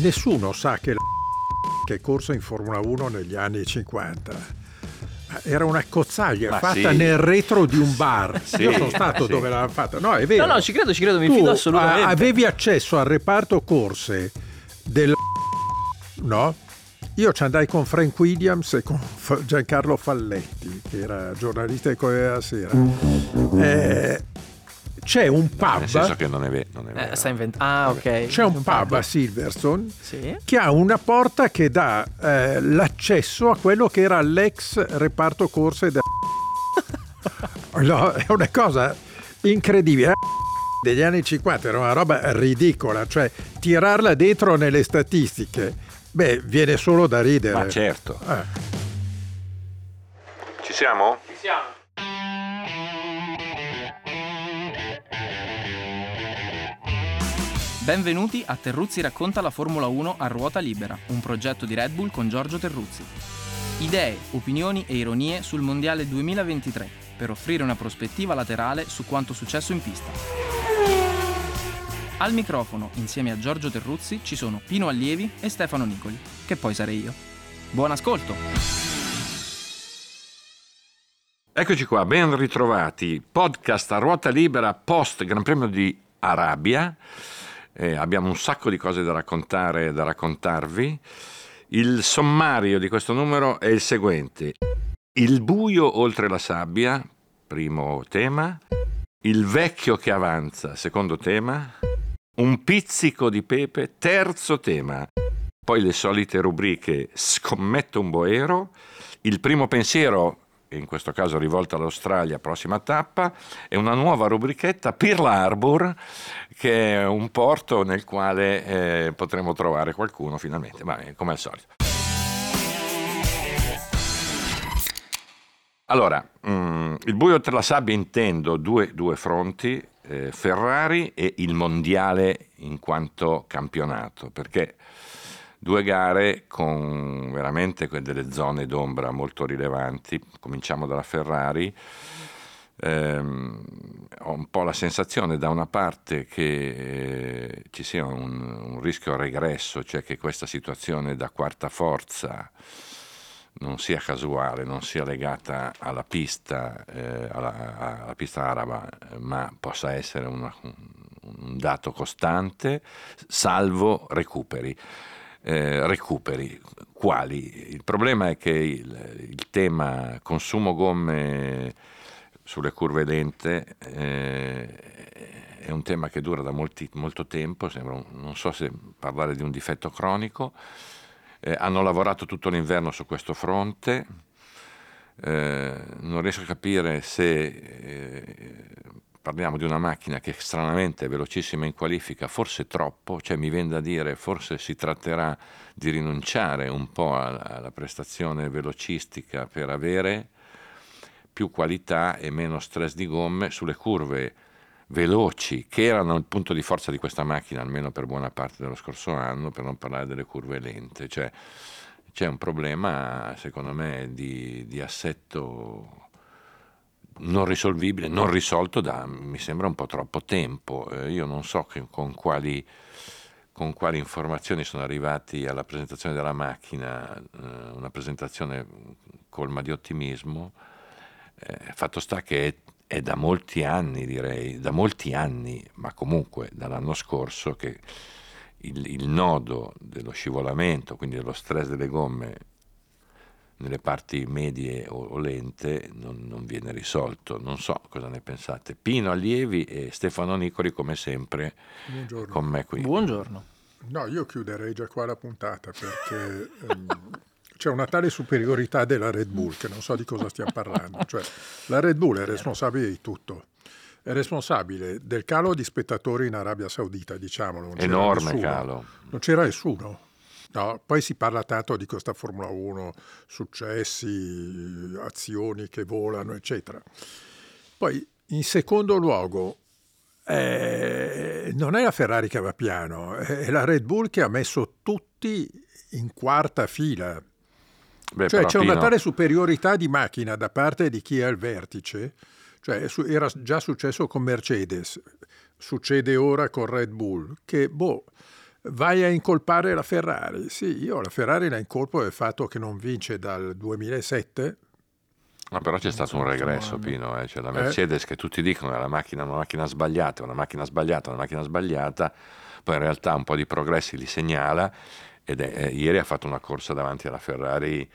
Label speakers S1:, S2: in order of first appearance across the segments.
S1: nessuno sa che la che è corsa in Formula 1 negli anni 50 era una cozzaglia Ma fatta sì. nel retro di un bar. Sì, Io sono stato sì. dove l'hanno fatta. No, è vero.
S2: No, no, ci credo, ci credo, mi tu fido assolutamente.
S1: avevi accesso al reparto corse del no? Io ci andai con Frank Williams e con Giancarlo Falletti, che era giornalista di Corriere della Sera. Eh, c'è un pub. Nel
S3: senso che non è, vero. Non è vero.
S2: Eh, sta invent- ah, ok.
S1: C'è un, un pub, pub, a Silverstone sì. che ha una porta che dà eh, l'accesso a quello che era l'ex reparto corse. De- no, è una cosa incredibile. Degli anni 50 era una roba ridicola, cioè tirarla dentro nelle statistiche, beh, viene solo da ridere.
S3: Ma certo. Eh. Ci siamo?
S2: Ci siamo. Benvenuti a Terruzzi racconta la Formula 1 a ruota libera, un progetto di Red Bull con Giorgio Terruzzi. Idee, opinioni e ironie sul Mondiale 2023 per offrire una prospettiva laterale su quanto successo in pista. Al microfono, insieme a Giorgio Terruzzi, ci sono Pino Allievi e Stefano Nicoli, che poi sarei io. Buon ascolto!
S3: Eccoci qua, ben ritrovati. Podcast a ruota libera post Gran Premio di Arabia. Eh, abbiamo un sacco di cose da raccontare e da raccontarvi. Il sommario di questo numero è il seguente. Il buio oltre la sabbia, primo tema. Il vecchio che avanza, secondo tema. Un pizzico di pepe, terzo tema. Poi le solite rubriche Scommetto un boero. Il primo pensiero in questo caso rivolta all'Australia, prossima tappa, e una nuova rubrichetta Pearl Harbor, che è un porto nel quale eh, potremo trovare qualcuno finalmente, ma come al solito. Allora, mh, mm, il buio tra la sabbia intendo due, due fronti, eh, Ferrari e il mondiale in quanto campionato, perché Due gare con veramente delle zone d'ombra molto rilevanti. Cominciamo dalla Ferrari. Eh, ho un po' la sensazione da una parte che eh, ci sia un, un, rischio regresso, cioè che questa situazione da quarta forza non sia casuale, non sia legata alla pista, eh, alla, alla, pista araba, ma possa essere una, un, un dato costante, salvo recuperi eh, recuperi. Quali? Il problema è che il, il tema consumo gomme sulle curve lente eh, è un tema che dura da molti, molto tempo, un, non so se parlare di un difetto cronico. Eh, hanno lavorato tutto l'inverno su questo fronte. Eh, non riesco a capire se eh, parliamo di una macchina che stranamente è velocissima in qualifica, forse troppo, cioè mi viene da dire forse si tratterà di rinunciare un po' alla, alla prestazione velocistica per avere più qualità e meno stress di gomme sulle curve veloci che erano il punto di forza di questa macchina almeno per buona parte dello scorso anno, per non parlare delle curve lente. Cioè, c'è un problema, secondo me, di, di assetto non risolvibile, non risolto da, mi sembra, un po' troppo tempo. Eh, io non so che, con, quali, con, quali, informazioni sono arrivati alla presentazione della macchina, eh, una presentazione colma di ottimismo. Eh, fatto sta che è, è, da molti anni, direi, da molti anni, ma comunque dall'anno scorso, che il, il nodo dello scivolamento, quindi dello stress delle gomme nelle parti medie o, lente non, non, viene risolto. Non so cosa ne pensate. Pino Allievi e Stefano Nicoli, come sempre, Buongiorno. con me qui.
S2: Buongiorno.
S1: No, io chiuderei già qua la puntata perché ehm, c'è una tale superiorità della Red Bull che non so di cosa stiamo parlando. Cioè, la Red Bull è responsabile di tutto. È responsabile del calo di spettatori in Arabia Saudita, diciamolo.
S3: Enorme calo.
S1: Non c'era nessuno No, poi si parla tanto di questa Formula 1, successi, azioni che volano, eccetera. Poi, in secondo luogo, eh, non è la Ferrari che va piano, è la Red Bull che ha messo tutti in quarta fila. Beh, cioè c'è una tale superiorità di macchina da parte di chi è al vertice, cioè era già successo con Mercedes, succede ora con Red Bull, che boh, vai a incolpare la Ferrari. Sì, io la Ferrari la incolpo del fatto che non vince dal 2007.
S3: Ma però c'è stato un regresso, Pino. Eh? Cioè, la Mercedes, eh? che tutti dicono è la macchina, una macchina sbagliata, una macchina sbagliata, una macchina sbagliata, poi in realtà un po' di progressi li segnala ed è, eh, ieri ha fatto una corsa davanti alla Ferrari.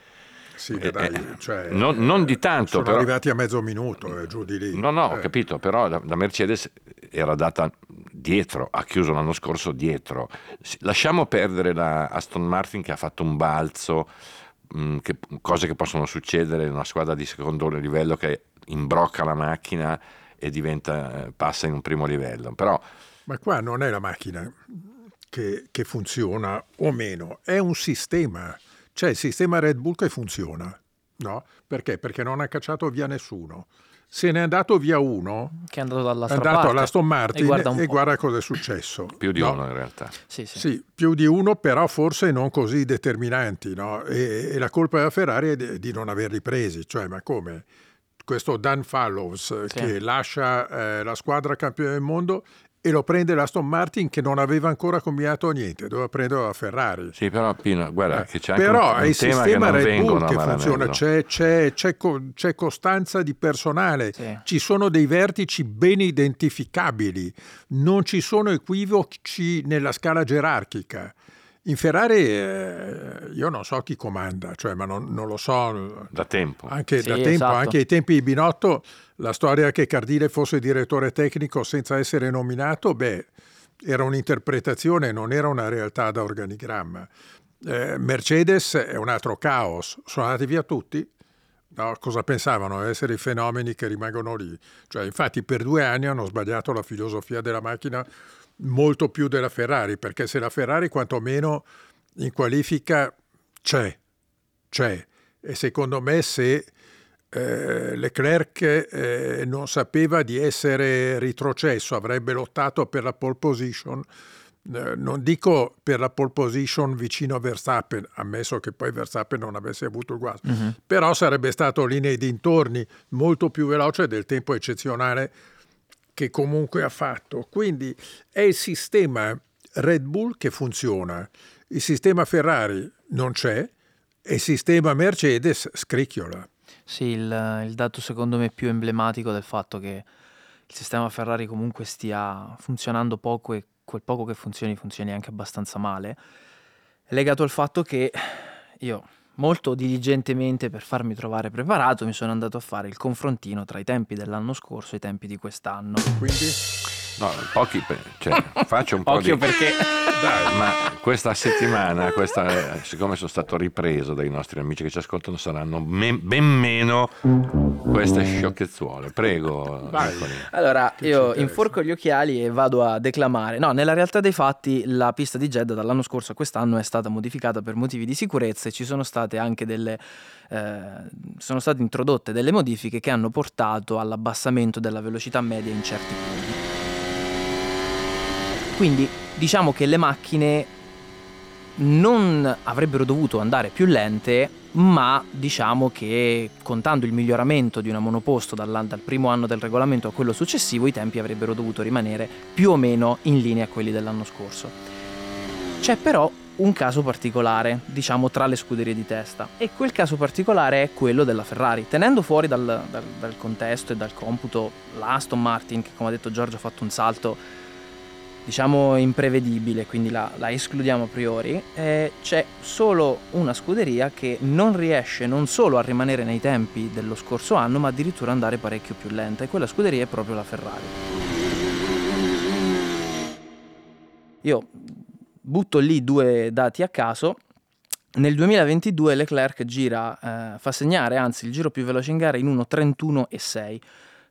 S1: Sì, eh, dai, eh, cioè,
S3: non, non, di tanto.
S1: Sono
S3: però,
S1: arrivati a mezzo minuto, eh, giù di lì.
S3: No, no, ho capito, però la, la Mercedes era data dietro, ha chiuso l'anno scorso dietro. Lasciamo perdere la Aston Martin che ha fatto un balzo, mh, mm, che, cose che possono succedere in una squadra di secondo livello che imbrocca la macchina e diventa, passa in un primo livello. Però,
S1: Ma qua non è la macchina che, che funziona o meno, è un sistema. C'è il sistema Red Bull che funziona. No? Perché? Perché non ha cacciato via nessuno se n'è andato via uno
S2: che è andato dall'altra
S1: è andato all'Aston Martin e guarda, e guarda cosa è successo
S3: più di no? uno in realtà
S1: sì, sì. sì, più di uno però forse non così determinanti no? e, e, la colpa della Ferrari è di, di, non averli presi cioè ma come questo Dan Fallows sì. che lascia eh, la squadra campione del mondo e lo prende l'Aston Martin che non aveva ancora combinato niente, doveva prendere la Ferrari.
S3: Sì, però Pino, guarda, eh, che c'è
S1: però
S3: anche un, un
S1: il sistema
S3: Red
S1: Bull che funziona, c'è, c'è, c'è, c'è, costanza di personale, sì. ci sono dei vertici ben identificabili, non ci sono equivoci nella scala gerarchica. In Ferrari eh, io non so chi comanda, cioè, ma non, non, lo so.
S3: Da tempo.
S1: Anche,
S3: sì,
S1: da tempo,
S2: esatto.
S1: anche ai tempi di Binotto, la storia che Cardile fosse direttore tecnico senza essere nominato, beh, era un'interpretazione, non era una realtà da organigramma. Eh, Mercedes è un altro caos, sono andati via tutti. No, cosa pensavano? Essere i fenomeni che rimangono lì. Cioè, infatti per due anni hanno sbagliato la filosofia della macchina molto più della Ferrari, perché se la Ferrari quantomeno in qualifica c'è, c'è. E secondo me se eh, Leclerc eh, non sapeva di essere ritrocesso, avrebbe lottato per la pole position, eh, non dico per la pole position vicino a Verstappen, ammesso che poi Verstappen non avesse avuto il guasto, uh-huh. però sarebbe stato lì nei dintorni molto più veloce del tempo eccezionale che comunque ha fatto. Quindi è il sistema Red Bull che funziona, il sistema Ferrari non c'è e il sistema Mercedes scricchiola.
S2: Sì, il, il dato secondo me più emblematico del fatto che il sistema Ferrari comunque stia funzionando poco e quel poco che funzioni funzioni anche abbastanza male, è legato al fatto che io molto diligentemente per farmi trovare preparato mi sono andato a fare il confrontino tra i tempi dell'anno scorso e i tempi di quest'anno.
S1: Quindi?
S3: No, pochi, cioè, faccio un po'
S2: Occhio
S3: di...
S2: perché...
S3: Dai, ma questa settimana, questa, siccome sono stato ripreso dai nostri amici che ci ascoltano, saranno me- ben meno queste sciocchezzuole. Prego.
S2: Allora, io inforco gli occhiali e vado a declamare. No, nella realtà dei fatti la pista di Jeddah dall'anno scorso a quest'anno è stata modificata per motivi di sicurezza e ci sono state anche delle... Eh, sono state introdotte delle modifiche che hanno portato all'abbassamento della velocità media in certi punti. Quindi diciamo che le macchine non avrebbero dovuto andare più lente, ma diciamo che contando il miglioramento di una monoposto dal, dal, primo anno del regolamento a quello successivo, i tempi avrebbero dovuto rimanere più o meno in linea a quelli dell'anno scorso. C'è però un caso particolare, diciamo, tra le scuderie di testa, e quel caso particolare è quello della Ferrari. Tenendo fuori dal, dal, dal contesto e dal computo l'Aston Martin, che come ha detto Giorgio ha fatto un salto diciamo imprevedibile, quindi la, la escludiamo a priori, eh, c'è solo una scuderia che non riesce non solo a rimanere nei tempi dello scorso anno, ma addirittura andare parecchio più lenta, e quella scuderia è proprio la Ferrari. Io butto lì due dati a caso. Nel 2022 Leclerc gira, eh, fa segnare anzi il giro più veloce in gara in 1.31.6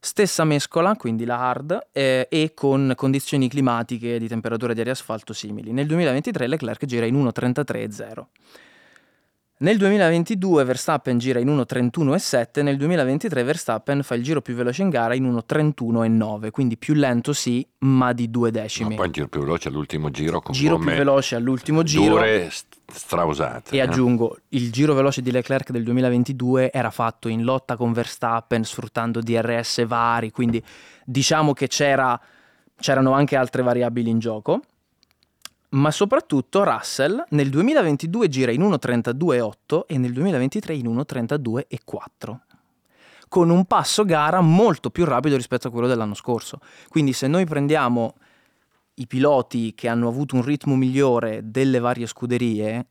S2: Stessa mescola, quindi la hard, eh, e con condizioni climatiche di temperatura di aria asfalto simili. Nel 2023 Leclerc gira in 1.33.0. Nel 2022 Verstappen gira in 1.31.7, nel 2023 Verstappen fa il giro più veloce in gara in 1.31.9, quindi più lento sì, ma di due decimi. Ma
S3: poi il giro più veloce all'ultimo giro con
S2: Giro più veloce all'ultimo giro.
S3: Dure strausate.
S2: E eh? aggiungo, il giro veloce di Leclerc del 2022 era fatto in lotta con Verstappen, sfruttando DRS vari, quindi diciamo che c'era, c'erano anche altre variabili in gioco. Ma soprattutto Russell nel 2022 gira in 1.32.8 e nel 2023 in 1.32.4 con un passo gara molto più rapido rispetto a quello dell'anno scorso. Quindi se noi prendiamo i piloti che hanno avuto un ritmo migliore delle varie scuderie,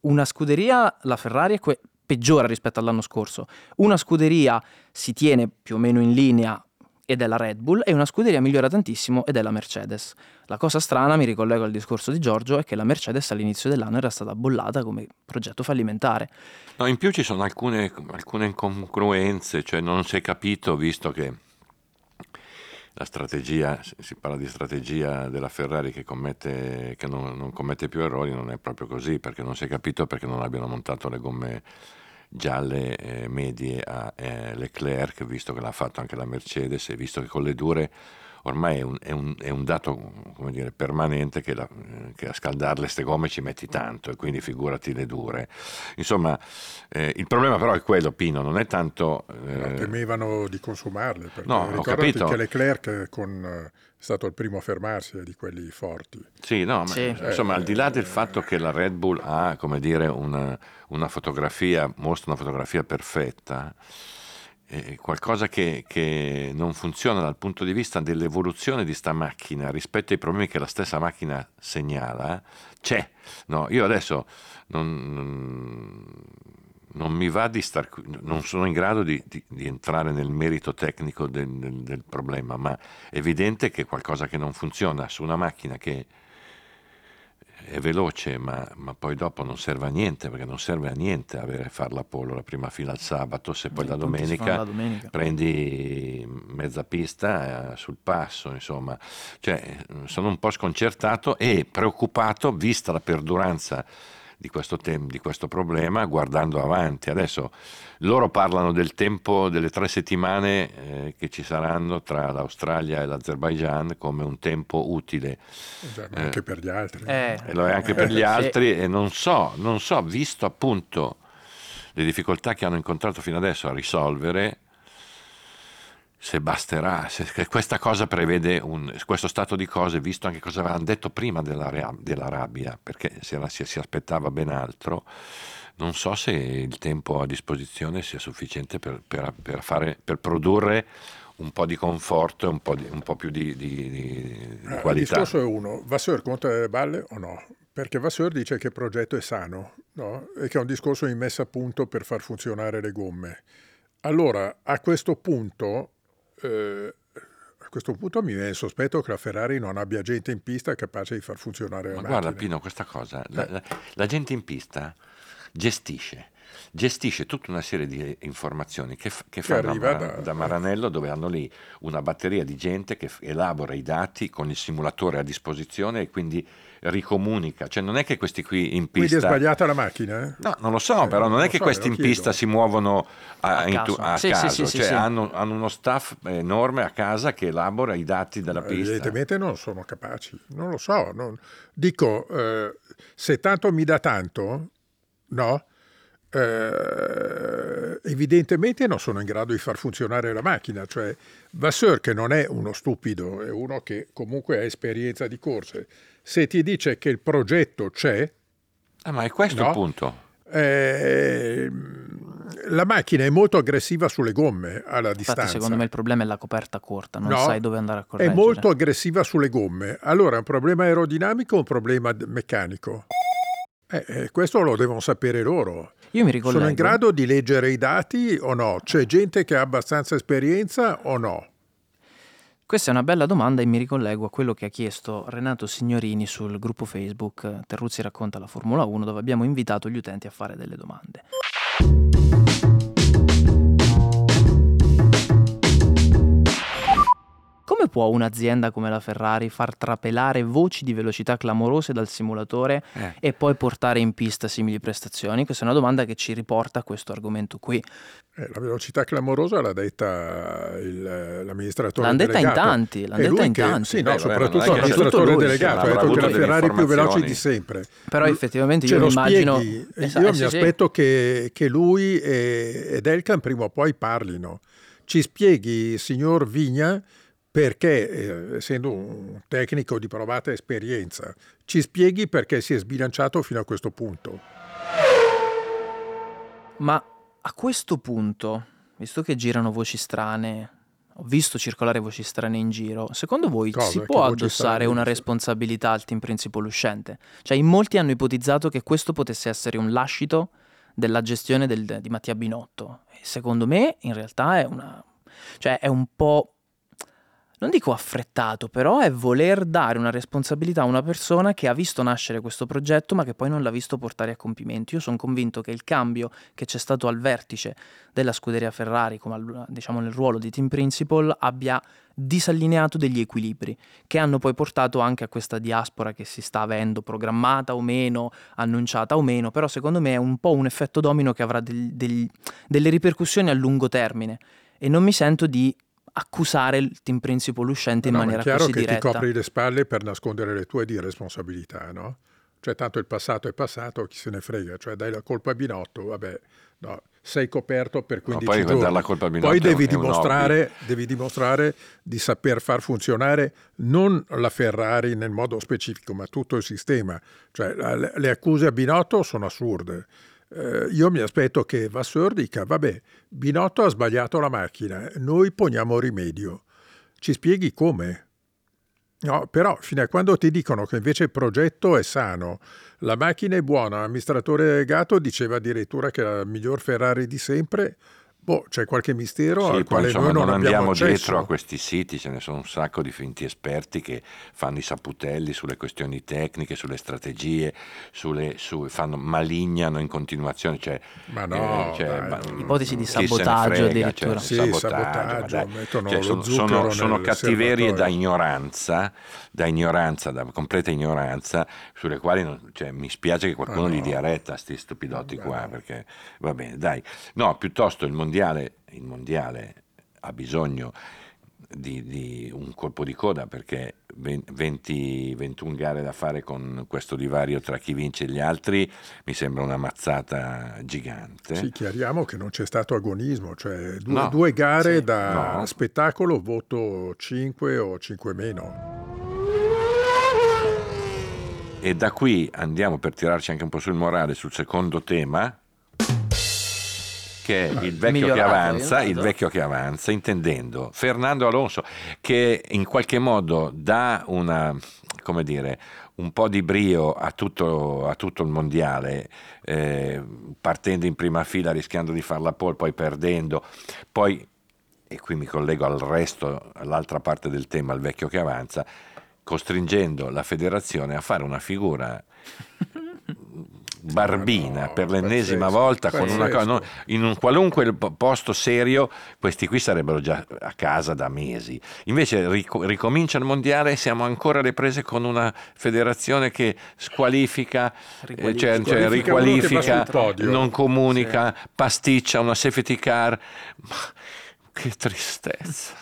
S2: una scuderia, la Ferrari, è que- peggiora rispetto all'anno scorso. Una scuderia si tiene più o meno in linea ed è la Red Bull e una scuderia migliora tantissimo ed è la Mercedes. La cosa strana, mi ricollego al discorso di Giorgio, è che la Mercedes all'inizio dell'anno era stata bollata come progetto fallimentare.
S3: No, in più ci sono alcune, alcune incongruenze, cioè non si è capito, visto che la strategia, si parla di strategia della Ferrari che, commette, che non, non, commette più errori, non è proprio così, perché non si è capito perché non abbiano montato le gomme gialle eh, medie a eh, Leclerc, visto che l'ha fatto anche la Mercedes e visto che con le dure ormai è un, è un, è un dato dire, permanente che, la, che, a scaldarle queste gomme ci metti tanto e quindi figurati le dure. Insomma, eh, il problema però è quello, Pino, non è tanto...
S1: Eh... temevano di consumarle, perché no, ho capito. che Leclerc con, è stato il primo a fermarsi di quelli forti.
S3: Sì, no, sì. Ma, insomma, al di là del fatto che la Red Bull ha, come dire, una, una fotografia, mostra una fotografia perfetta, qualcosa che, che, non funziona dal punto di vista dell'evoluzione di sta macchina rispetto ai problemi che la stessa macchina segnala, c'è. No, io adesso non, non, mi va di star qui, non sono in grado di, di, di entrare nel merito tecnico del, del, del problema, ma è evidente che qualcosa che non funziona su una macchina che è veloce, ma, ma, poi dopo non serve a niente, perché non serve a niente avere, fare la polo la prima fila al sabato, se poi la domenica, la domenica, prendi mezza pista eh, sul passo, insomma. Cioè, sono un po' sconcertato e preoccupato, vista la perduranza di questo, tem- di questo problema guardando avanti. Adesso loro parlano del tempo delle tre settimane eh, che ci saranno tra l'Australia e l'Azerbaijan come un tempo utile.
S1: Già, eh, anche per gli altri.
S3: Eh, e lo è anche per gli altri e non so, non so, visto appunto le difficoltà che hanno incontrato fino adesso a risolvere, se basterà, se questa cosa prevede un, questo stato di cose, visto anche cosa avevano detto prima della, della rabbia, perché si, si, si, aspettava ben altro, non so se il tempo a disposizione sia sufficiente per, per, per, fare, per produrre un po' di conforto e un un po più di, di, di eh, qualità. Il
S1: discorso è uno, Vasseur conta le balle o no? Perché Vasseur dice che il progetto è sano no? e che è un discorso di messa a punto per far funzionare le gomme. Allora, a questo punto eh, a questo punto mi viene il sospetto che la Ferrari non abbia gente in pista capace di far funzionare la
S3: Ma
S1: macchina.
S3: Guarda Pino, questa cosa, la, la, la gente in pista gestisce gestisce tutta una serie di informazioni che, che, che fanno da, da, Maranello dove hanno lì una batteria di gente che elabora i dati con il simulatore a disposizione e quindi ricomunica, cioè non è che questi qui in pista...
S1: Quindi è sbagliata la macchina? Eh?
S3: No, non lo so, eh, però non, è che so, questi in pista si muovono a, a caso, a sì, caso. Sì, sì, cioè hanno, hanno, uno staff enorme a casa che elabora i dati della pista.
S1: Evidentemente non sono capaci, non lo so. Non... Dico, eh, se tanto mi dà tanto, no? Eh, evidentemente non sono in grado di far funzionare la macchina, cioè Vasseur che non è uno stupido, è uno che comunque ha esperienza di corse, se ti dice che il progetto c'è...
S3: Ah, ma è questo no? il punto.
S1: Eh, la macchina è molto aggressiva sulle gomme alla
S2: Infatti,
S1: distanza.
S2: secondo me il problema è la coperta corta, non no, sai dove andare a correggere.
S1: È molto aggressiva sulle gomme. Allora è un problema aerodinamico o un problema meccanico? Eh, eh, questo lo devono sapere loro.
S2: Io mi ricollego.
S1: Sono in grado di leggere i dati o no? C'è gente che ha abbastanza esperienza o no?
S2: Questa è una bella domanda e mi ricollego a quello che ha chiesto Renato Signorini sul gruppo Facebook Terruzzi racconta la Formula 1 dove abbiamo invitato gli utenti a fare delle domande. Come può un'azienda come la Ferrari far trapelare voci di velocità clamorose dal simulatore eh. e poi portare in pista simili prestazioni? Questa è una domanda che ci riporta a questo argomento qui.
S1: Eh, la velocità clamorosa l'ha detta il, l'amministratore
S2: l'hanno
S1: delegato.
S2: detta in tanti, l'hanno detta in tanti.
S1: Sì, no, Beh, soprattutto l'amministratore delegato ha detto che la Ferrari è più veloce di sempre.
S2: Però effettivamente io mi immagino...
S1: Esatto, io eh, mi sì, aspetto sì. Che, che, lui e, ed Elkan prima o poi parlino. Ci spieghi, signor Vigna, perché, eh, essendo un tecnico di provata esperienza, ci spieghi perché si è sbilanciato fino a questo punto.
S2: Ma a questo punto, visto che girano voci strane, ho visto circolare voci strane in giro, secondo voi
S1: Cosa?
S2: si può addossare una responsabilità al team principal uscente? Cioè, in molti hanno ipotizzato che questo potesse essere un lascito della gestione del- di Mattia Binotto. E secondo me, in realtà, è una... cioè, è un po'... Non dico affrettato, però è voler dare una responsabilità a una persona che ha visto nascere questo progetto ma che poi non l'ha visto portare a compimento. Io sono convinto che il cambio che c'è stato al vertice della scuderia Ferrari, come diciamo nel ruolo di team principal, abbia disallineato degli equilibri che hanno poi portato anche a questa diaspora che si sta avendo, programmata o meno, annunciata o meno, però secondo me è un po' un effetto domino che avrà del- del- delle ripercussioni a lungo termine e non mi sento di accusare il team principal uscente in
S1: No, ma
S2: maniera
S1: è chiaro
S2: così
S1: che
S2: diretta.
S1: ti copri le spalle per nascondere le tue di responsabilità, no? Cioè, tanto il passato è passato, chi se ne frega, cioè dai la colpa a Binotto, vabbè, no, sei coperto per 15
S3: poi
S1: giorni.
S3: dar la colpa a Binotto
S1: Poi devi dimostrare, devi dimostrare di saper far funzionare non la Ferrari nel modo specifico, ma tutto il sistema. Cioè, le accuse a Binotto sono assurde. Eh, io mi aspetto che Vasseur dica, vabbè, Binotto ha sbagliato la macchina, noi poniamo rimedio. Ci spieghi come? No, però fino a quando ti dicono che invece il progetto è sano, la macchina è buona, l'amministratore delegato diceva addirittura che è la miglior Ferrari di sempre, boh, c'è qualche mistero
S3: Sì,
S1: al
S3: poi,
S1: quale
S3: insomma,
S1: noi non,
S3: non andiamo
S1: accesso.
S3: dietro a questi siti, ce ne sono un sacco di finti esperti che fanno i saputelli sulle questioni tecniche, sulle strategie, sulle, su, fanno, malignano in continuazione. Cioè,
S1: Ma no, dai,
S3: ma-
S1: no.
S2: Ipotesi di sabotaggio
S3: frega,
S2: addirittura.
S3: cioè,
S1: Sì,
S3: sabotaggio,
S1: sabotaggio,
S3: ma dai. Cioè, sono, sono- sono cattiverie da ignoranza, da ignoranza, da completa ignoranza, sulle quali non- cioè, mi spiace che qualcuno
S1: Ma
S3: gli
S1: no.
S3: dia retta a sti stupidotti
S1: Beh,
S3: qua,
S1: no.
S3: perché va bene, dai. No, piuttosto il mondiale, il mondiale ha bisogno di, di un colpo di coda perché 20, 21 gare da fare con questo divario tra chi vince e gli altri mi sembra una mazzata gigante.
S1: Sì, chiariamo che non c'è stato agonismo, cioè due,
S3: No.
S1: due gare
S2: Sì.
S1: da
S3: No.
S1: spettacolo voto 5 o 5 meno.
S3: E da qui andiamo per tirarci anche un po' sul morale sul secondo tema, che il vecchio che avanza, il vecchio che avanza, intendendo Fernando Alonso, che in qualche modo dà una, come dire, un po' di brio a tutto, a tutto il mondiale, eh, partendo in prima fila, rischiando di far la pole, poi perdendo, poi, e qui mi collego al resto, all'altra parte del tema, il vecchio che avanza, costringendo la federazione a fare una figura barbina
S1: No,
S3: per l'ennesima
S1: pazzesco,
S3: volta con una cosa
S1: pazzesco.
S3: no, in un qualunque po- posto serio questi qui sarebbero già a casa da mesi. Invece rico- ricomincia il mondiale e siamo ancora alle prese con una federazione che squalifica eh, cioè, cioè
S1: Squalifica uno che va
S3: riqualifica non comunica pasticcia una safety car. Ma che tristezza.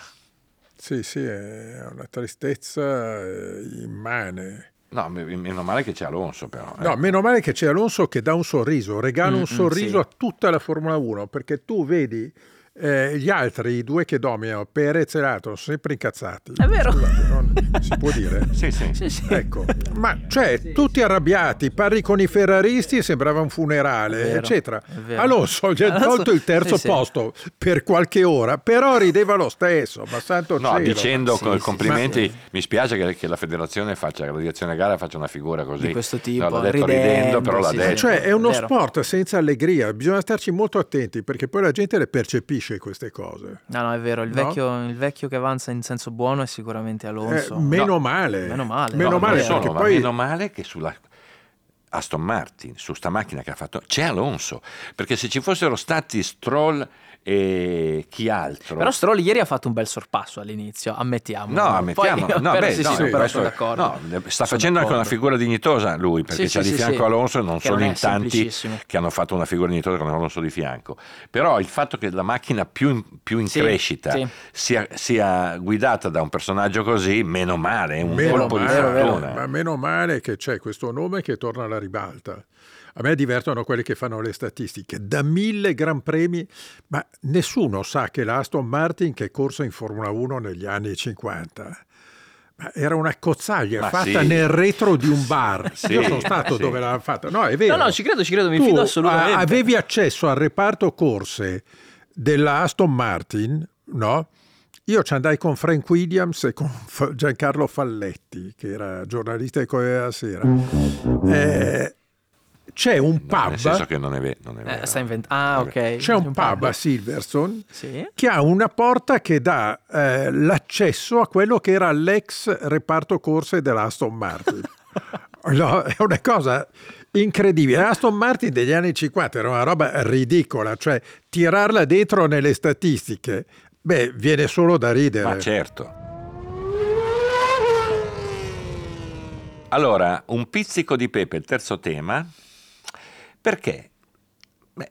S1: Sì, sì, è una tristezza eh, immane.
S3: No me- meno male che c'è Alonso però eh.
S1: No, meno male che c'è Alonso che dà un sorriso, regala
S2: Mm,
S1: un
S2: mm,
S1: sorriso
S2: sì.
S1: a tutta la Formula 1, perché tu vedi eh, gli altri, i due che dominano, Perez e l'altro, sono sempre incazzati.
S2: È vero.
S1: Scusate, non- si può dire?
S3: sì sì
S2: Sì, sì.
S1: Ecco, ma cioè, tutti arrabbiati, parli con i ferraristi e sembrava un funerale,
S2: vero,
S1: eccetera. Alonso gli ha tolto il terzo
S2: sì, sì.
S1: posto per qualche ora, però rideva lo stesso, ma santo
S3: No,
S1: cielo.
S3: dicendo
S2: Sì,
S3: co-
S2: sì,
S3: complimenti,
S2: sì.
S3: mi spiace che, che la federazione faccia, la direzione a gara faccia una figura così.
S2: Di questo tipo,
S3: No, l'ha detto
S2: ridendo,
S3: ridendo, però l'ha detto.
S1: Cioè è uno
S2: Vero.
S1: sport senza allegria, bisogna starci molto attenti perché poi la gente le percepisce queste cose.
S2: No, no, è vero, il
S1: No?
S2: vecchio, il vecchio che avanza in senso buono è sicuramente
S1: Eh,
S2: Alonso.
S1: meno
S3: No.
S1: male.
S2: Meno male,
S1: Meno
S2: no,
S1: male
S3: sono,
S1: poi
S3: meno male che sulla Aston Martin, su sta macchina che ha fatto, c'è Alonso. Perché se ci fossero stati Stroll e chi altro...
S2: Però Stroll ieri ha fatto un bel sorpasso all'inizio, ammettiamo.
S3: No, ammettiamo,
S2: Poi,
S3: no,
S2: però
S3: beh,
S2: sì,
S3: no,
S2: sì,
S3: questo-
S2: sono d'accordo.
S3: no, sta
S2: Sono
S3: facendo anche una
S2: d'accordo.
S3: figura dignitosa lui, perché
S2: Sì,
S3: c'ha
S2: sì,
S3: di fianco
S2: sì.
S3: Alonso e non
S2: Che
S3: sono
S2: non
S3: in tanti che hanno fatto una figura dignitosa con Alonso di fianco. Però il fatto che la macchina più in, più in
S2: Sì,
S3: crescita
S2: sì.
S3: Sia, sia guidata da un personaggio così, meno male, è un
S1: meno
S3: colpo di
S1: male,
S2: vero.
S3: fortuna.
S1: ma meno male che c'è questo nome che torna alla ribalta. A me divertono quelli che fanno le statistiche. Da mille Gran Premi, ma nessuno sa che l'Aston Martin che è corsa in Formula 1 negli anni 50 ma era una cozzaglia
S3: Ma
S1: fatta
S3: sì.
S1: nel retro di un bar.
S3: Sì,
S1: Io sono stato
S3: sì.
S1: dove l'aveva fatta. No, è vero.
S2: No, no, ci credo, ci credo, mi
S1: Tu,
S2: fido assolutamente.
S1: avevi accesso al reparto corse della Aston Martin, no? Io ci andai con Frank Williams e con Giancarlo Falletti, che era giornalista di Corriere della Sera. Eh, c'è un
S3: No, nel
S1: pub,
S3: senso che non è, ve- non è vero.
S2: Eh, sta invent- Ah, ok.
S1: c'è un pub a Silverstone
S2: Sì.
S1: che ha una porta che dà eh, l'accesso a quello che era l'ex reparto corse dell'Aston Martin. No, è una cosa incredibile. L'Aston Martin degli anni 50 era una roba ridicola, cioè tirarla dentro nelle statistiche, beh, viene solo da ridere.
S3: Ma certo. Allora, un pizzico di pepe, il terzo tema. Perché? Beh,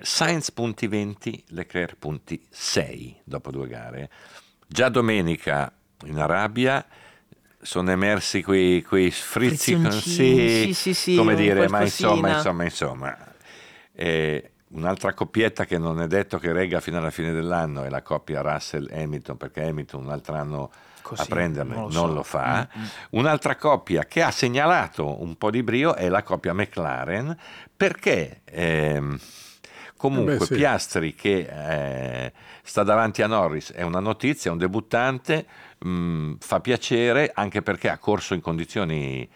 S3: Sainz punti 20, Leclerc punti 6 dopo due gare. Già domenica in Arabia sono emersi quei, quei frizzi
S2: sì, sì, sì,
S3: come dire, ma insomma, insomma, insomma. Eh, un'altra coppietta che non è detto che regga fino alla fine dell'anno è la coppia Russell-Hamilton, perché Hamilton un altro anno
S2: Così,
S3: a prenderne
S2: non
S3: non
S2: lo
S3: lo,
S2: so.
S3: fa.
S2: Mm, mm.
S3: Un'altra coppia che ha segnalato un po' di brio è la coppia McLaren, perché ehm, comunque
S1: Eh beh, sì.
S3: Piastri che eh, sta davanti a Norris è una notizia, è un debuttante, mh, fa piacere anche perché ha corso in condizioni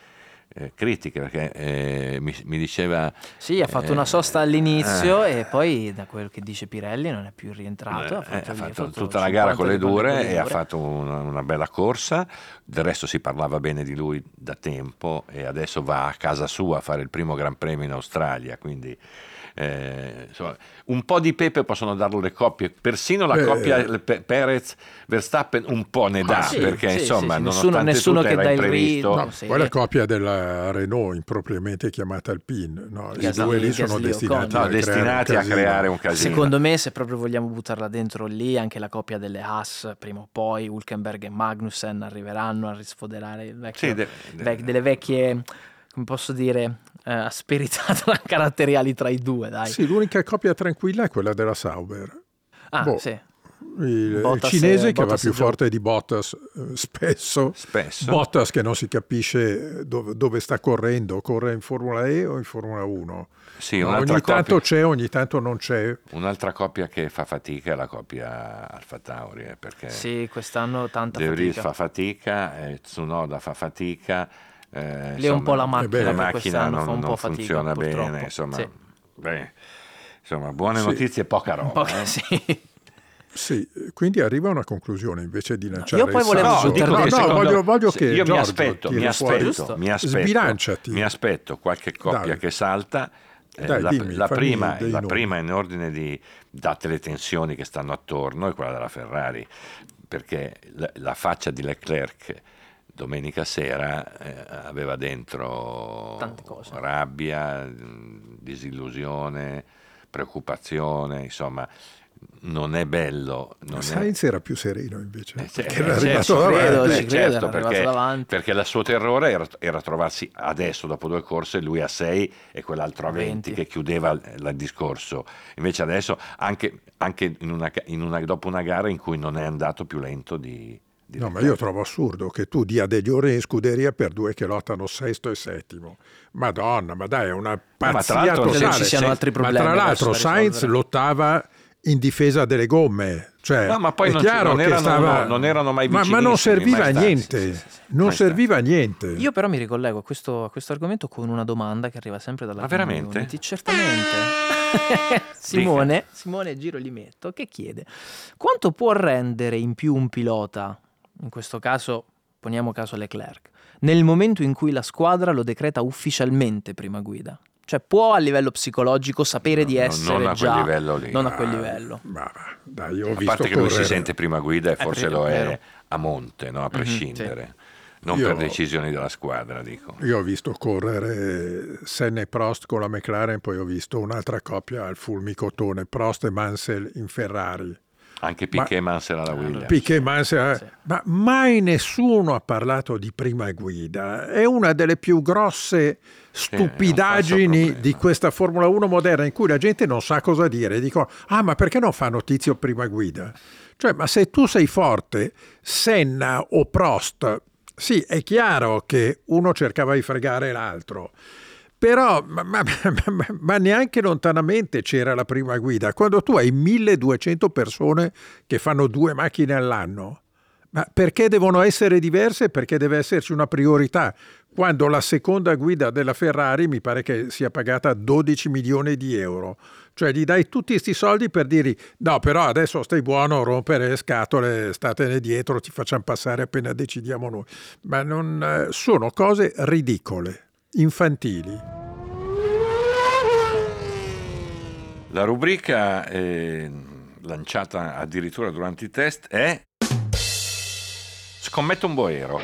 S3: eh, critiche, perché eh, mi, mi diceva...
S2: Sì, ha fatto
S3: eh,
S2: una sosta all'inizio
S3: eh,
S2: e poi da quel che dice Pirelli non è più rientrato. ha
S3: eh,
S2: fatto,
S3: ha
S2: lì-
S3: fatto
S2: fatto
S3: tutta la gara
S2: 50
S3: con le dure
S2: con le
S3: e ha fatto una, una bella corsa. Del resto si parlava bene di lui da tempo e adesso va a casa sua a fare il primo Gran Premio in Australia. Quindi eh, insomma, un po' di pepe possono darlo le coppie, persino la
S1: Beh,
S3: coppia Pe- Perez-Verstappen un po' ne dà
S2: Ah, sì,
S3: perché
S2: sì,
S3: insomma
S2: sì, nessuno- nessuno che dà il ritmo.
S1: No,
S2: sì.
S1: Poi la coppia della Renault, impropriamente chiamata Alpine. No, I
S2: Gasly-
S1: due lì sono destinati.
S3: No,
S1: a,
S3: destinati a
S1: creare
S3: creare un casino.
S2: Secondo me, se proprio vogliamo buttarla dentro lì, anche la coppia delle Haas, prima o poi, Hulkenberg e Magnussen arriveranno a risfoderare il vecchio,
S3: Sì, de- de-
S2: vec- delle vecchie, come posso dire, eh, asperità caratteriali tra i due, dai.
S1: Sì, l'unica coppia tranquilla è quella della Sauber.
S2: ah,
S1: boh.
S2: sì.
S1: Il, il
S2: Bottas
S1: cinese
S2: e-
S1: che va
S2: Bottas
S1: più
S2: e Joe.
S1: forte di Bottas eh, spesso.
S3: Spesso.
S1: Bottas che non si capisce dove, dove sta correndo, corre in Formula E o in Formula 1.
S3: Sì,
S1: ogni tanto
S3: coppia-
S1: c'è, ogni tanto non c'è.
S3: Un'altra coppia che fa fatica è la coppia Alfa Tauri, eh, perché
S2: Sì, quest'anno tanta
S3: De Vries
S2: fatica.
S3: fa fatica, eh, Tsunoda fa fatica. Eh,
S2: Lì è un po' la macchina
S1: che
S3: la macchina non,
S2: fa un
S3: non
S2: po' fatica,
S3: funziona
S2: purtroppo.
S3: bene, insomma,
S2: Sì.
S3: beh, insomma, buone
S1: Sì.
S3: notizie e poca roba.
S2: Un po'
S3: eh.
S2: sì.
S1: Sì, quindi arriva a una conclusione invece di lanciare
S2: io poi
S1: il
S2: volevo.
S3: No, che
S1: no, no,
S3: secondo-
S1: voglio, voglio che
S3: io mi aspetto, mi aspetto, mi aspetto,
S1: Sbilanciati.
S3: mi aspetto qualche coppia
S1: Dai.
S3: che salta. Eh,
S1: Dai,
S3: la,
S1: dimmi,
S3: la prima, la prima in ordine di date le tensioni che stanno attorno è quella della Ferrari, perché la, la faccia di Leclerc domenica sera eh, aveva dentro
S2: Tante cose.
S3: rabbia, disillusione, preoccupazione, insomma non è bello. Non è...
S1: Sainz era più sereno invece.
S3: Eh,
S1: perché era
S3: eh,
S1: arrivato
S3: certo,
S1: davanti.
S3: certo,
S2: era arrivato
S3: perché,
S2: davanti.
S3: perché il suo terrore era, era trovarsi adesso dopo due corse lui a 6 e quell'altro a 20,
S2: 20.
S3: che chiudeva il, il discorso invece adesso anche, anche in una, in una- dopo una gara in cui non è andato più lento di
S1: No, ma io trovo assurdo che tu dia degli ore in scuderia per due che lottano sesto e settimo. Madonna, ma dai, è una
S3: tra
S1: pazzia
S3: non
S1: totale.
S2: Credo ci siano altri
S1: Ma
S2: problemi.
S1: tra
S2: adesso
S1: l'altro Sainz lottava in difesa delle gomme. Cioè,
S3: No, ma poi
S1: è
S3: non
S1: chiaro
S3: non
S1: che
S3: erano-
S1: stava...
S3: no, non erano mai
S1: ma, ma non serviva a niente.
S3: Sì, sì, sì,
S1: Non serviva a niente.
S2: Io però mi ricollego a questo, a questo argomento con una domanda che arriva sempre dalla
S3: Ma veramente?
S2: community. Certamente. Simone, Simone Giro Limetto, che chiede quanto può rendere in più un pilota, in questo caso poniamo caso Leclerc, nel momento in cui la squadra lo decreta ufficialmente prima guida? Cioè può a livello psicologico sapere di
S3: No,
S2: essere
S3: non a quel
S2: già
S3: livello lì.
S2: non a quel livello.
S1: Ma dai,
S3: a
S1: visto
S3: parte che lui
S1: correre-
S3: si sente prima guida e forse
S2: vero,
S3: lo è
S2: vero.
S3: a monte no? a prescindere non
S1: Io-
S3: per decisioni della squadra dico
S1: Io ho visto correre Senna e Prost con la McLaren, poi ho visto un'altra coppia al fulmicotone, Prost e Mansell in Ferrari.
S3: Anche Piquet
S1: Ma-
S3: Mansell alla Williams.
S1: Piquet Mansell,
S2: Sì.
S1: ma mai nessuno ha parlato di prima guida. È una delle più grosse stupidaggini
S3: problema.
S1: di questa Formula 1 moderna in cui la gente non sa cosa dire. Dicono, ah ma perché non fanno tizio prima guida? Cioè, ma se tu sei forte, Senna o Prost, sì, è chiaro che uno cercava di fregare l'altro. Però, ma, ma- ma- ma neanche lontanamente c'era la prima guida. Quando tu hai 1200 persone che fanno due macchine all'anno, ma perché devono essere diverse? Perché deve esserci una priorità. Quando la seconda guida della Ferrari mi pare che sia pagata 12 milioni di euro. Cioè gli dai tutti questi soldi per dirgli no, però adesso stai buono, rompere le scatole, statene dietro, ti facciamo passare appena decidiamo noi. Ma non, eh, sono cose ridicole, infantili.
S3: La rubrica eh, lanciata addirittura durante i test è Scommetto un boero.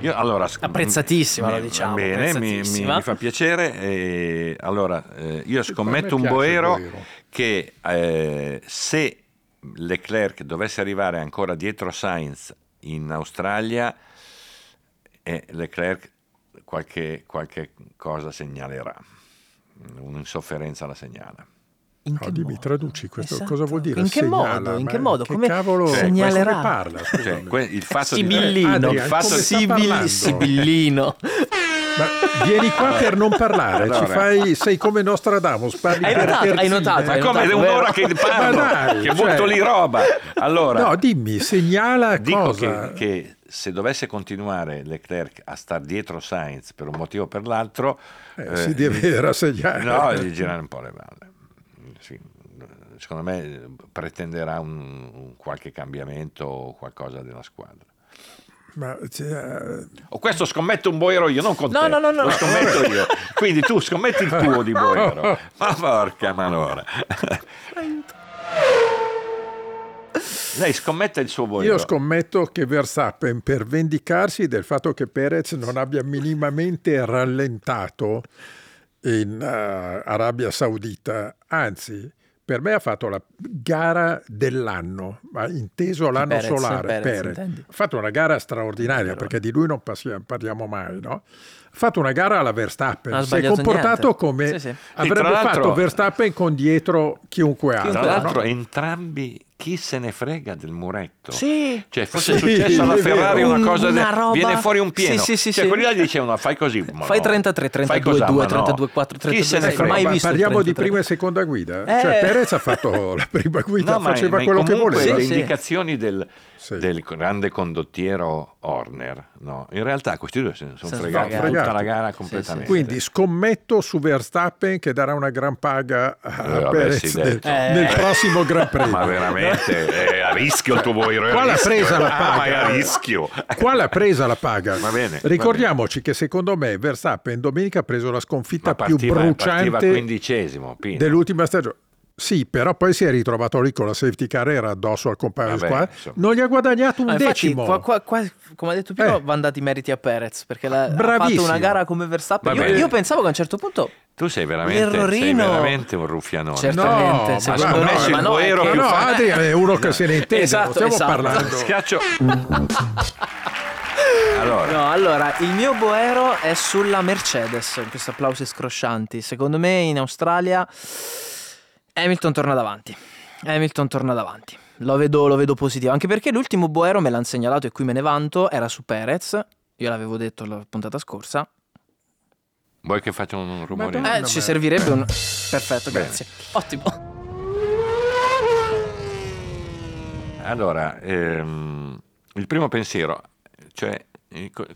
S3: Io, allora, sc-
S2: Apprezzatissima, lo
S3: mi-
S2: diciamo,
S3: Bene, mi, mi- mi fa piacere. e allora, eh, io scommetto un boero,
S1: boero.
S3: che eh, se Leclerc dovesse arrivare ancora dietro Sainz in Australia, e Leclerc qualche, qualche cosa segnalerà, un'insofferenza la segnala.
S2: In
S1: No,
S2: che
S1: dimmi,
S2: modo?
S1: traduci questo,
S2: Esatto.
S1: cosa vuol dire?
S2: In che
S1: Segnala,
S2: modo? In che modo?
S1: che
S2: Come
S1: cavolo
S2: segnalerà?
S1: come parla?
S3: Cioè, il fatto di...
S2: Sibillino.
S1: Adrian,
S3: il fatto di-?
S2: Sibillino.
S1: Ma vieni qua per non parlare,
S3: Allora.
S1: ci fai, sei come Nostradamus, parli
S2: Hai
S1: per
S2: notato, hai notato,
S3: Ma
S2: hai
S3: come è
S2: notato,
S3: un'ora
S2: vero?
S3: che parlo,
S1: dai,
S3: che
S1: cioè-
S3: butto lì roba. Allora,
S1: No, dimmi, segnala
S3: dico
S1: cosa.
S3: che, che se dovesse continuare Leclerc a star dietro Sainz per un motivo o per l'altro,
S1: Eh, si deve rassegnare.
S3: No, gli girare un po' le balle. Sì, secondo me pretenderà un, un qualche cambiamento o qualcosa della squadra.
S1: Ma, cioè,
S3: O questo scommetto un boero io, non con
S2: No,
S3: te.
S2: no, no, no.
S3: Lo scommetto io. Quindi tu scommetti il tuo di boero. Ma porca malora. Lei scommette il suo boero.
S1: io scommetto che Verstappen, per vendicarsi del fatto che Perez non abbia minimamente rallentato in eh, Arabia Saudita, anzi, per me ha fatto la gara dell'anno, ma inteso l'anno
S2: Perez,
S1: solare.
S2: Perez, intendi?
S1: Ha fatto una gara straordinaria perché di lui non passi- parliamo mai, no? Ha fatto una gara alla Verstappen, si è comportato
S2: niente.
S1: come
S2: Sì, sì.
S1: avrebbe
S3: l'altro-
S1: fatto Verstappen con dietro chiunque altro.
S3: Tra
S2: Chiunque
S1: no?
S3: l'altro, entrambi chi se ne frega del muretto.
S2: Sì.
S3: Cioè, fosse
S1: Sì,
S3: successo alla Ferrari una cosa
S2: Una
S3: del-
S2: roba-
S3: viene fuori un pieno.
S2: Sì, sì, sì,
S3: cioè,
S2: sì.
S3: quelli là gli dicevano fai così. ma
S2: Fai
S3: no.
S2: 33,
S3: Fai
S2: 32,
S3: cos'ha,
S2: 2,
S3: ma no.
S2: 32, 4,
S3: Chi se ne
S2: 32,
S3: frega?
S2: mai
S1: Ma
S2: visto
S1: parliamo di
S2: 33.
S1: prima e seconda guida.
S2: Eh.
S1: Cioè, Perez ha fatto la prima guida,
S3: No, ma-
S1: faceva
S3: ma
S1: quello che
S3: comunque
S1: voleva.
S3: Le indicazioni del,
S1: Sì.
S3: del grande condottiero Horner, no? in realtà questi due se ne sono
S2: Sono
S3: fregati
S2: fregati.
S3: tutta la gara completamente.
S1: Quindi scommetto su Verstappen che darà una gran paga a
S3: Eh,
S1: Perez nel.
S2: Eh.
S1: nel prossimo Gran Premio.
S3: ma veramente è a rischio il tuo a
S1: Qua
S3: rischio.
S1: presa la
S3: Ah, ma è
S1: paga.
S3: a rischio.
S1: Qua l'ha presa la paga.
S3: Va bene, va
S1: Ricordiamoci che secondo me Verstappen domenica ha preso la sconfitta più
S3: partiva, partiva
S1: bruciante dell'ultima stagione. Sì, però poi si è ritrovato lì con la safety car, era addosso al compagno di
S3: Vabbè,
S1: squadra. Non gli ha guadagnato un
S2: Ah, infatti,
S1: decimo.
S2: qua- qua- qua, come ha detto Pino,
S1: Eh.
S2: vanno dati i meriti a Perez perché la- ha fatto una gara come Verstappen. Io, io pensavo che a un certo punto,
S3: Tu sei veramente, sei veramente un ruffianone.
S2: certamente,
S1: ma
S2: secondo
S1: guarda,
S2: me,
S1: no,
S3: il
S2: ma no, che-
S3: più
S1: no,
S3: fa-
S1: Adrian è uno che se ne intende,
S2: Esatto,
S1: stiamo
S2: esatto.
S1: parlando.
S3: Schiaccio. Allora,
S2: No, allora, il mio boero è sulla Mercedes, in questi applausi scroscianti. Secondo me in Australia Hamilton torna davanti. Hamilton torna davanti. Lo vedo, lo vedo positivo, anche perché l'ultimo boero me l'hanno segnalato e qui me ne vanto, era su Perez. Io l'avevo detto la puntata scorsa.
S3: vuoi che faccia un rumore?
S2: Eh,
S1: no,
S2: ci servirebbe un... Perfetto,
S3: Bene.
S2: grazie. Ottimo.
S3: Allora, ehm, il primo pensiero, cioè eh, co-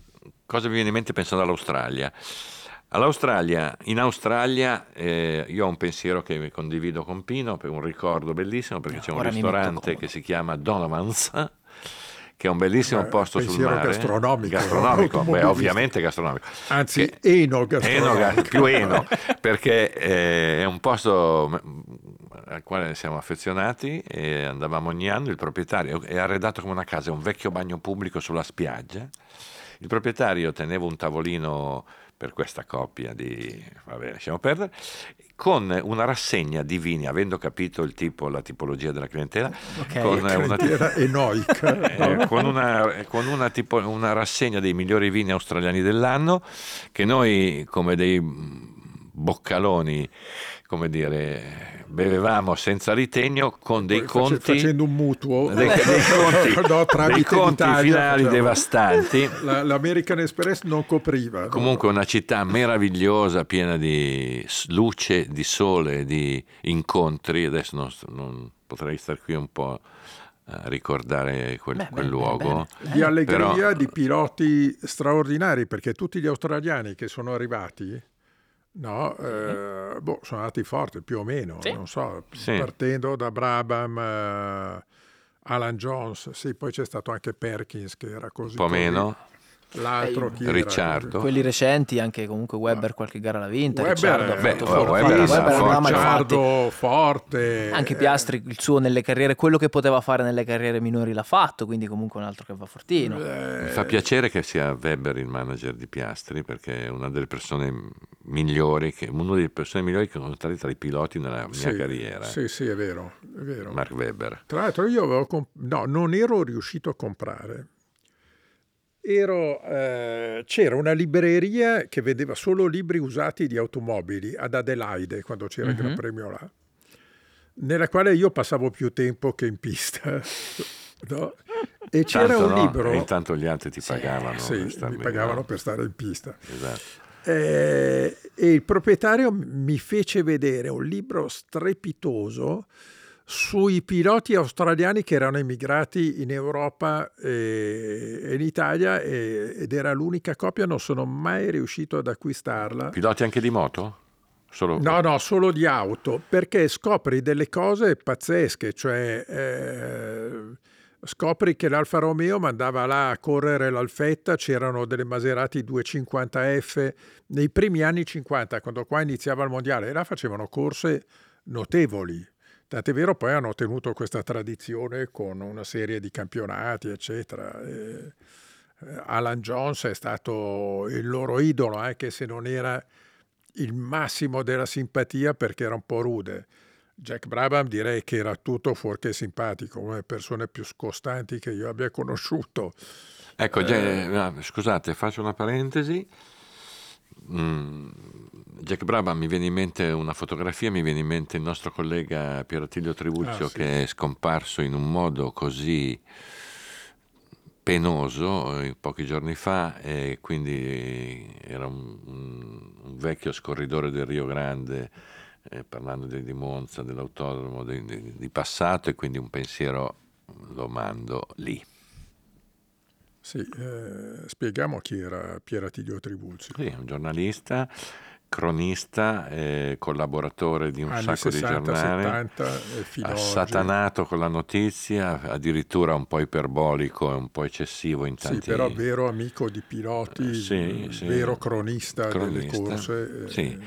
S3: cosa mi viene in mente pensando all'Australia? All'Australia, in Australia eh, io ho un pensiero che condivido con Pino, per un ricordo bellissimo, perché c'è un
S2: Ora
S3: ristorante che si chiama Donovan's, che è un bellissimo
S1: Beh,
S3: posto sul mare.
S1: gastronomico,
S3: Gastronomico, beh, ovviamente gastronomico.
S1: Anzi,
S3: Che-
S1: eno gastronomico.
S3: Eno, più Eno, perché eh, è un posto al quale siamo affezionati e andavamo ogni anno, il proprietario è arredato come una casa, è un vecchio bagno pubblico sulla spiaggia, il proprietario teneva un tavolino per questa coppia di... vabbè, lasciamo perdere, con una rassegna di vini, avendo capito il tipo, la tipologia della clientela,
S2: Ok.
S3: con una,
S1: Clientela enoica.
S3: eh, con, una, con una tipo- una rassegna dei migliori vini australiani dell'anno, che noi come dei boccaloni, come dire, bevevamo senza ritegno con dei conti...
S1: facendo un mutuo
S3: dei, dei conti,
S1: No,
S3: dei conti finali
S1: facciamo.
S3: devastanti.
S1: La- L'American Express non copriva. no?
S3: Comunque una città meravigliosa, piena di luce, di sole, di incontri. Adesso non, non potrei stare qui un po' a ricordare quel,
S2: Beh,
S3: quel
S2: bene,
S3: luogo.
S2: bene,
S1: di allegria
S3: Però-
S1: di piloti straordinari perché tutti gli australiani che sono arrivati no, eh, boh, sono andati forti più o meno
S2: Sì.
S1: non so,
S3: Sì.
S1: partendo da Brabham eh, Alan Jones sì, poi c'è stato anche Perkins che era così
S3: Un po'
S1: così.
S3: meno.
S1: L'altro chi?
S3: Ricciardo.
S2: Quelli recenti, anche comunque Webber qualche gara l'ha vinta.
S3: Beh,
S2: forte.
S3: forte.
S2: mai fatti.
S1: Ricciardo forte
S2: Anche Piastri, il suo nelle carriere, quello che poteva fare nelle carriere minori l'ha fatto, quindi comunque un altro che va fortino.
S1: eh,
S3: Mi fa piacere che sia Weber il manager di Piastri perché è una delle persone migliori, che, una delle persone migliori che sono state tra i piloti nella mia
S1: sì,
S3: carriera.
S1: sì sì è vero, è vero.
S3: Mark Webber.
S1: Tra l'altro io avevo comp- no, non ero riuscito a comprare. Ero, eh, c'era una libreria che vendeva solo libri usati di automobili ad Adelaide quando c'era il Gran
S2: Mhm.
S1: Premio là, nella quale io passavo più tempo che in pista. no? E c'era
S3: Tanto,
S1: un
S3: no?
S1: libro.
S3: E intanto gli altri ti pagavano.
S1: Sì,
S3: per
S1: mi pagavano
S3: no?
S1: per stare in pista.
S3: Esatto.
S1: Eh, e il proprietario mi fece vedere un libro strepitoso sui piloti australiani che erano emigrati in Europa e, e in Italia e- ed era l'unica copia, non sono mai riuscito ad acquistarla.
S3: Piloti anche di moto? Solo...
S1: No, no, solo di auto, perché scopri delle cose pazzesche, cioè eh, scopri che l'Alfa Romeo mandava là a correre l'Alfetta, c'erano delle Maserati 250F nei primi anni 50, quando qua iniziava il mondiale, e là facevano corse notevoli. Tant'è vero, poi hanno tenuto questa tradizione con una serie di campionati, eccetera. E, eh, Alan Jones è stato il loro idolo, anche se non era il massimo della simpatia perché era un po' rude. Jack Brabham direi che era tutto fuorché simpatico, una delle persone più scostanti che io abbia conosciuto.
S3: Ecco,
S1: Eh.
S3: no, scusate, faccio una parentesi. Mm, Jack Brabham mi viene in mente una fotografia, mi viene in mente il nostro collega Pierattilio Tribuzio
S1: Ah, sì.
S3: che è scomparso in un modo così penoso eh, pochi giorni fa e quindi era un, un- un vecchio scorridore del Rio Grande eh, parlando di, di Monza, dell'autodromo di, di- di passato e quindi un pensiero lo mando lì.
S1: Sì, eh, spieghiamo chi era Pierattilio Tribuzio.
S3: Sì, un giornalista, cronista, eh, collaboratore di un
S1: Anni
S3: sacco
S1: 60,
S3: di giornali,
S1: 70 fino ad oggi.
S3: assatanato con la notizia, addirittura un po' iperbolico e un po' eccessivo in
S1: Sì,
S3: tanti...
S1: però vero amico di piloti,
S3: Eh, sì,
S1: eh,
S3: sì.
S1: vero cronista, delle
S3: Cronista,
S1: corse. eh,
S3: sì.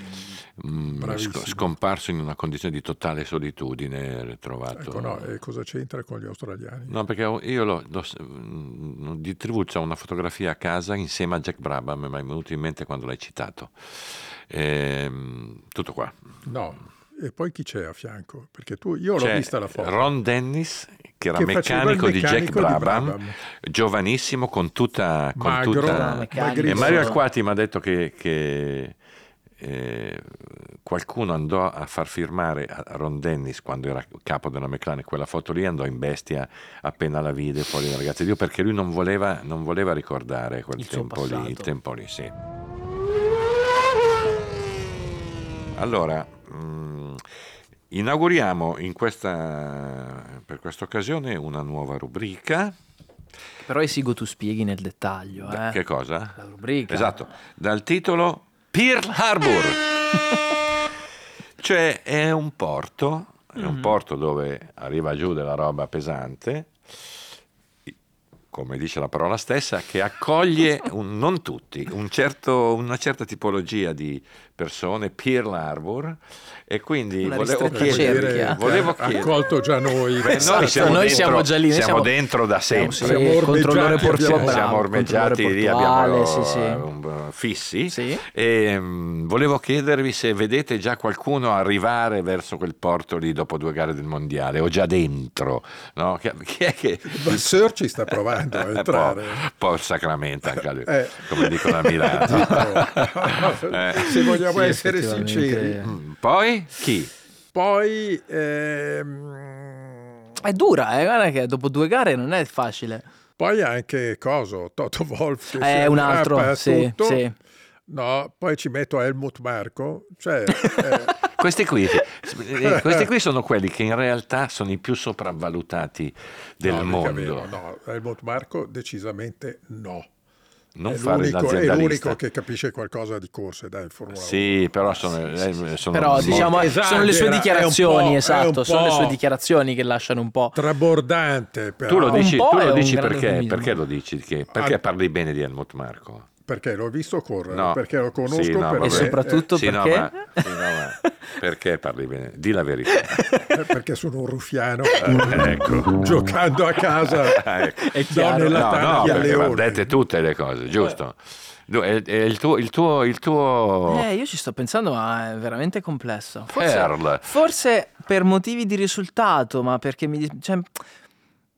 S3: Mm, scomparso in una condizione di totale solitudine, ritrovato...
S1: Ecco, no, e cosa c'entra con gli australiani?
S3: No, perché io lo, lo- mm, di Tribuzio ho una fotografia a casa insieme a Jack Brabham, mi è venuto in mente quando l'hai citato. Ehm, tutto qua.
S1: No. E poi chi c'è a fianco? Perché tu, io l'ho
S3: C'è
S1: vista la foto.
S3: Ron Dennis, che era
S1: Che il
S3: meccanico, di Jack
S1: meccanico di
S3: Brabham,
S1: Brabham.
S3: giovanissimo, con tutta... Con
S1: Magro,
S3: tutta-
S2: meccanico.
S3: E. Mario Alquati mi ha detto che, che, eh, qualcuno andò a far firmare a Ron Dennis quando era capo della McLaren quella foto lì andò in bestia appena la vide fuori da ragazzi di Dio perché lui non voleva, non voleva ricordare quel
S2: Il
S3: tempo lì, il tempo lì, sì. Allora, mm, inauguriamo in questa, per questa occasione una nuova rubrica.
S2: Però esigo tu spieghi nel dettaglio. Eh?
S3: Che cosa?
S2: La rubrica.
S3: Esatto, dal titolo Pearl Harbor. cioè è un porto, è un porto dove arriva giù della roba pesante, come dice la parola stessa, che accoglie un- non tutti, un certo- una certa tipologia di persone, Pearl Harbor, e quindi
S2: Una
S3: volevo chiedere, volevo
S1: ha
S3: chiedere-
S1: accolto già noi.
S3: Beh,
S2: Esatto,
S3: noi siamo,
S2: noi
S3: dentro,
S2: siamo già lì, noi
S3: siamo
S2: siamo-
S3: dentro da sempre.
S2: Sì,
S1: Siamo
S2: controllore
S1: ormeggiati,
S2: portuale,
S3: siamo ormeggiati
S2: controllore
S3: lì, abbiamo
S2: sì, sì.
S3: un- fissi.
S2: Sì.
S3: E, mm, volevo chiedervi se vedete già qualcuno arrivare verso quel porto lì dopo due gare del mondiale, o già dentro. No? Chi, chi è che...
S1: Il Sir ci sta provando a
S3: po',
S1: entrare.
S3: un po' il sacramento, anche lui,
S1: Eh.
S3: come dicono a Milano. Eh.
S1: Se vogliamo
S2: Sì,
S1: essere sinceri.
S3: Mm, Poi chi?
S1: Poi ehm,
S2: È dura, eh? guarda che dopo due gare non è facile.
S1: Poi anche Coso, Toto Wolf che
S2: È
S1: si
S2: un
S1: aggrappa
S2: altro, sì, sì.
S1: No, poi ci metto Helmut Marco, cioè eh,
S3: Questi qui, eh, questi qui sono quelli che in realtà sono i più sopravvalutati del
S1: no,
S3: mondo.
S1: vero, no, Helmut Marco decisamente no.
S3: Non
S1: è,
S3: fare
S1: l'unico, è l'unico che capisce qualcosa di corse, dai, Formula 1.
S3: Sì, però sono, eh, sono
S2: Però
S3: molto-
S2: diciamo sono le sue dichiarazioni, esatto, sono le sue dichiarazioni che lasciano un po'.
S1: Trabordante, però,
S3: Tu lo dici, tu lo dici perché, perché lo dici? Che- perché parli bene di Helmut Marco?
S1: Perché l'ho visto correre,
S3: No.
S1: perché lo conosco,
S3: Sì, no,
S1: perché.
S2: E soprattutto
S3: Sì, no,
S2: perché
S3: ma, sì, no, ma perché parli bene? Di la verità.
S1: eh, perché sono un ruffiano
S3: Eh, ecco.
S1: giocando a casa
S3: Ah, ecco.
S2: è chiaro.
S1: nella
S3: No, no, perché va dette tutte le cose, giusto? È il tuo... Il tuo, il tuo...
S2: Eh, io ci sto pensando, ma è veramente complesso. Forse,
S3: Pearl.
S2: forse per motivi di risultato, ma perché mi... Cioè,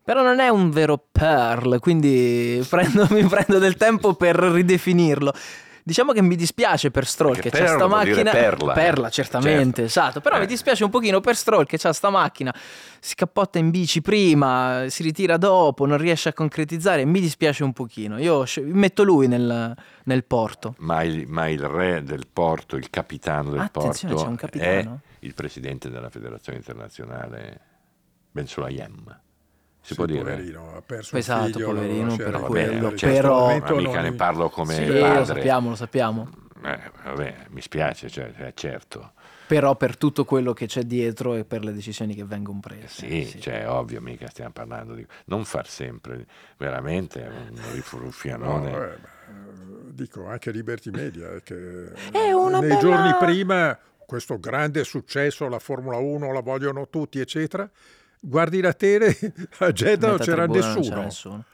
S2: però non è un vero Pearl, quindi prendo- mi prendo del tempo per ridefinirlo. Diciamo che mi dispiace per Stroll
S3: Perché
S2: che c'ha sta
S3: Pearl vuol dire
S2: macchina.
S3: perla.
S2: certamente,
S3: Certo.
S2: esatto. Però
S3: Eh.
S2: mi dispiace un pochino per Stroll che c'ha sta macchina. Si cappotta in bici prima, si ritira dopo, non riesce a concretizzare. Mi dispiace un pochino. Io metto lui nel, nel porto.
S3: Ma il, ma il re del porto, il capitano del
S2: Attenzione,
S3: porto
S2: c'è un
S3: è
S2: capitano?
S3: il presidente della federazione internazionale Ben Sulayem. Si
S1: Sì,
S3: può dire?
S1: poverino, ha perso un figlio,
S2: poverino, per quello,
S1: questo
S2: però-
S3: Ma mica
S1: non-
S3: ne parlo come
S2: Sì,
S3: padre.
S2: lo sappiamo, lo sappiamo.
S3: Eh, vabbè, mi spiace, cioè, eh, certo.
S2: Però per tutto quello che c'è dietro e per le decisioni che vengono prese.
S3: Sì, cioè, ovvio, mica stiamo parlando di... Non far sempre, veramente, un
S1: No,
S3: rifruffianone.
S1: eh, dico anche Liberty Media eh, che
S2: È una
S1: nei
S2: bella-
S1: giorni prima questo grande successo la Formula 1 la vogliono tutti eccetera guardi la tele a Jeddah non c'era
S2: non
S1: nessuno
S2: c'era nessuno.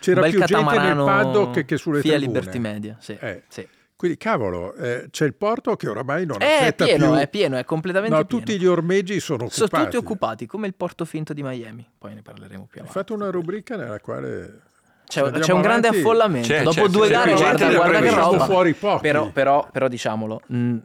S1: più gente nel
S2: catamarano
S1: paddock che, che sulle
S2: Via
S1: tribune
S2: Liberty Media, sì.
S1: Eh,
S2: sì.
S1: quindi cavolo eh, c'è il porto che oramai non
S2: È
S1: accetta
S2: pieno,
S1: più
S2: è pieno, è completamente
S1: no,
S2: pieno.
S1: tutti gli ormeggi sono
S2: Sono
S1: occupati
S2: tutti occupati, come il porto finto di Miami. Poi ne parleremo più
S1: hai
S2: avanti.
S1: fatto una rubrica nella quale
S2: C'è, c'è un grande affollamento.
S3: C'è,
S2: Dopo
S3: c'è,
S2: due
S3: c'è,
S2: gare,
S3: c'è
S2: guarda, guarda che roba.
S1: Fuori pochi.
S2: Però, però, però diciamolo, mh,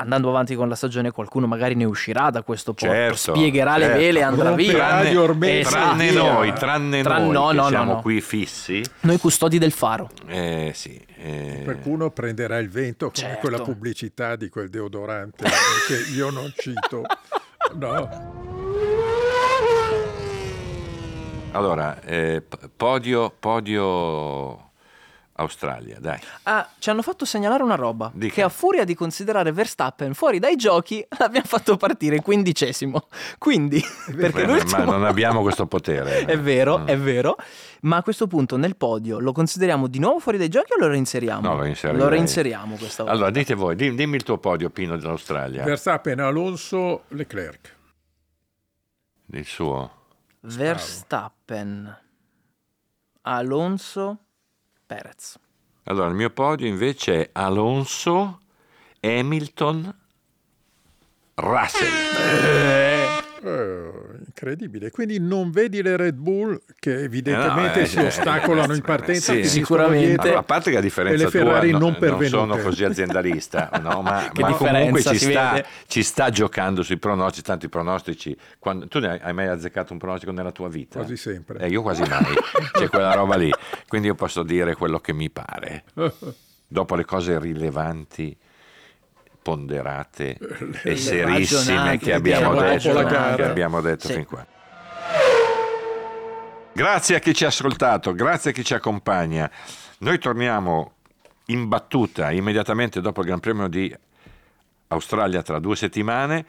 S2: andando avanti con la stagione, qualcuno magari ne uscirà da questo porto,
S3: Certo,
S2: spiegherà le
S3: certo.
S2: vele e andrà via.
S1: Tranne-.
S2: Esatto.
S3: Tranne
S1: via.
S3: noi, tranne
S2: Tra-
S3: noi
S2: no,
S3: che
S2: no,
S3: siamo
S2: no.
S3: qui fissi.
S2: Noi custodi del faro.
S3: Eh, sì, eh,
S1: Qualcuno prenderà il vento come
S2: Certo.
S1: quella pubblicità di quel deodorante che io non cito. No,
S3: Allora, eh, podio, podio Australia, dai.
S2: Ah, ci hanno fatto segnalare una roba.
S3: Dica.
S2: Che a furia di considerare Verstappen fuori dai giochi, l'abbiamo fatto partire quindicesimo. Quindi, perché
S3: Beh, ma non abbiamo questo potere.
S2: È vero,
S3: Mm.
S2: è vero. Ma a questo punto nel podio lo consideriamo di nuovo fuori dai giochi o lo reinseriamo?
S3: No, lo.
S2: Lo reinseriamo questa volta.
S3: Allora, dite voi, dim- dimmi il tuo podio, Pino, dell'Australia.
S1: Verstappen, Alonso, Leclerc.
S3: Il suo.
S2: Verstappen, Alonso, Perez.
S3: Allora, il mio podio invece è Alonso, Hamilton, Russell.
S1: Eh, incredibile. Quindi non vedi le Red Bull che evidentemente
S3: Eh, no, eh,
S1: si
S3: eh,
S1: ostacolano
S3: eh,
S1: in partenza.
S3: sì.
S2: Sicuramente.
S3: Allora, a parte che a differenza
S1: le Ferrari
S3: tua, no-
S1: non pervenute.
S3: sono così aziendalista, no? ma,
S2: Che
S3: ma comunque
S2: differenza
S3: ci
S2: si
S3: sta,
S2: vede?
S3: ci sta giocando sui pronostici, tanti pronostici. Quando- tu ne hai, hai mai azzeccato un pronostico nella tua vita?
S1: Quasi sempre.
S3: Eh, io quasi mai, c'è quella roba lì. Quindi io posso dire quello che mi pare. Dopo le cose rilevanti, ponderate e serissime che abbiamo
S1: la
S3: detto, che abbiamo detto
S2: Sì.
S3: fin qua. Grazie a chi ci ha ascoltato, grazie a chi ci accompagna. Noi torniamo in battuta immediatamente dopo il Gran Premio di Australia tra due settimane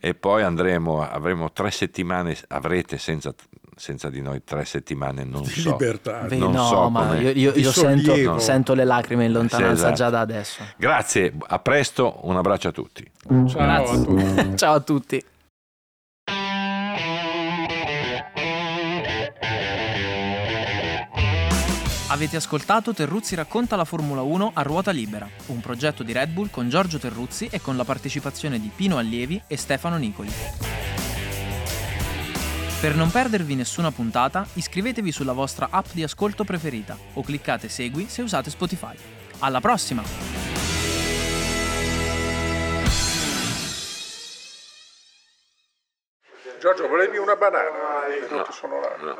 S3: e poi andremo, avremo tre settimane, avrete senza, senza di noi tre settimane non
S1: di
S3: so.
S1: libertà.
S2: Beh,
S3: non
S2: no,
S3: so
S2: ma
S3: come-
S2: io, io- io sento, sento le lacrime in lontananza
S3: Sì, esatto.
S2: già da adesso.
S3: Grazie, a presto, un abbraccio a tutti.
S1: Ciao a tutti.
S2: Ciao a tutti. Avete ascoltato Terruzzi racconta la Formula 1 a ruota libera, un progetto di Red Bull con Giorgio Terruzzi e con la partecipazione di Pino Allievi e Stefano Nicoli. Per non perdervi nessuna puntata, iscrivetevi sulla vostra app di ascolto preferita o cliccate Segui se usate Spotify. Alla prossima!
S1: Giorgio, volevi una banana? Sono là.